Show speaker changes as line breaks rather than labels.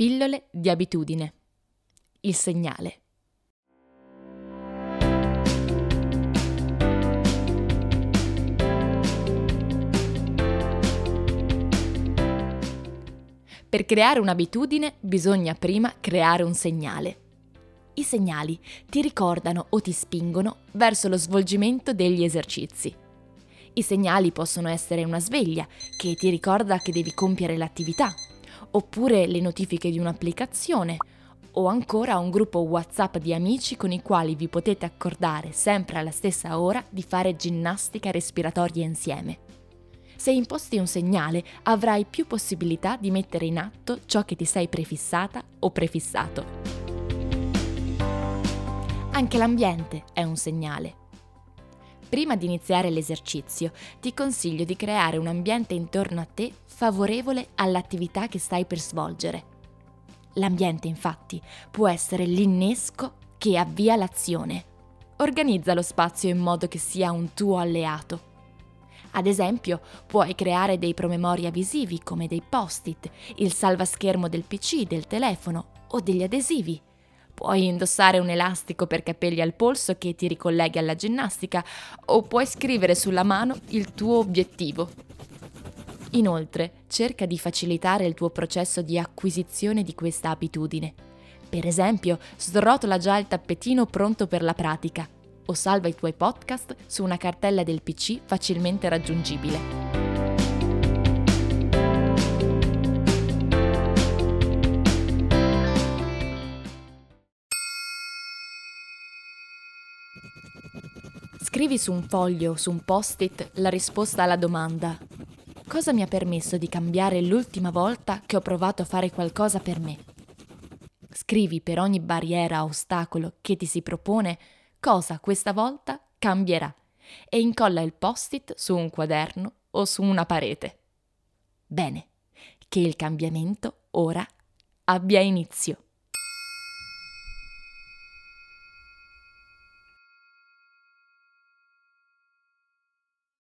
Pillole di abitudine. Il segnale. Per creare un'abitudine bisogna prima creare un segnale. I segnali ti ricordano o ti spingono verso lo svolgimento degli esercizi. I segnali possono essere una sveglia che ti ricorda che devi compiere l'attività oppure le notifiche di un'applicazione o ancora un gruppo WhatsApp di amici con i quali vi potete accordare sempre alla stessa ora di fare ginnastica respiratoria insieme. Se imposti un segnale avrai più possibilità di mettere in atto ciò che ti sei prefissata o prefissato. Anche l'ambiente è un segnale. Prima di iniziare l'esercizio, ti consiglio di creare un ambiente intorno a te favorevole all'attività che stai per svolgere. L'ambiente, infatti, può essere l'innesco che avvia l'azione. Organizza lo spazio in modo che sia un tuo alleato. Ad esempio, puoi creare dei promemoria visivi come dei post-it, il salvaschermo del PC, del telefono o degli adesivi Puoi indossare un elastico per capelli al polso che ti ricolleghi alla ginnastica o puoi scrivere sulla mano il tuo obiettivo. Inoltre, cerca di facilitare il tuo processo di acquisizione di questa abitudine. Per esempio, srotola già il tappetino pronto per la pratica o salva i tuoi podcast su una cartella del PC facilmente raggiungibile. Scrivi su un foglio su un post-it la risposta alla domanda Cosa mi ha permesso di cambiare l'ultima volta che ho provato a fare qualcosa per me? Scrivi per ogni barriera o ostacolo che ti si propone cosa questa volta cambierà e incolla il post-it su un quaderno o su una parete. Bene, che il cambiamento ora abbia inizio.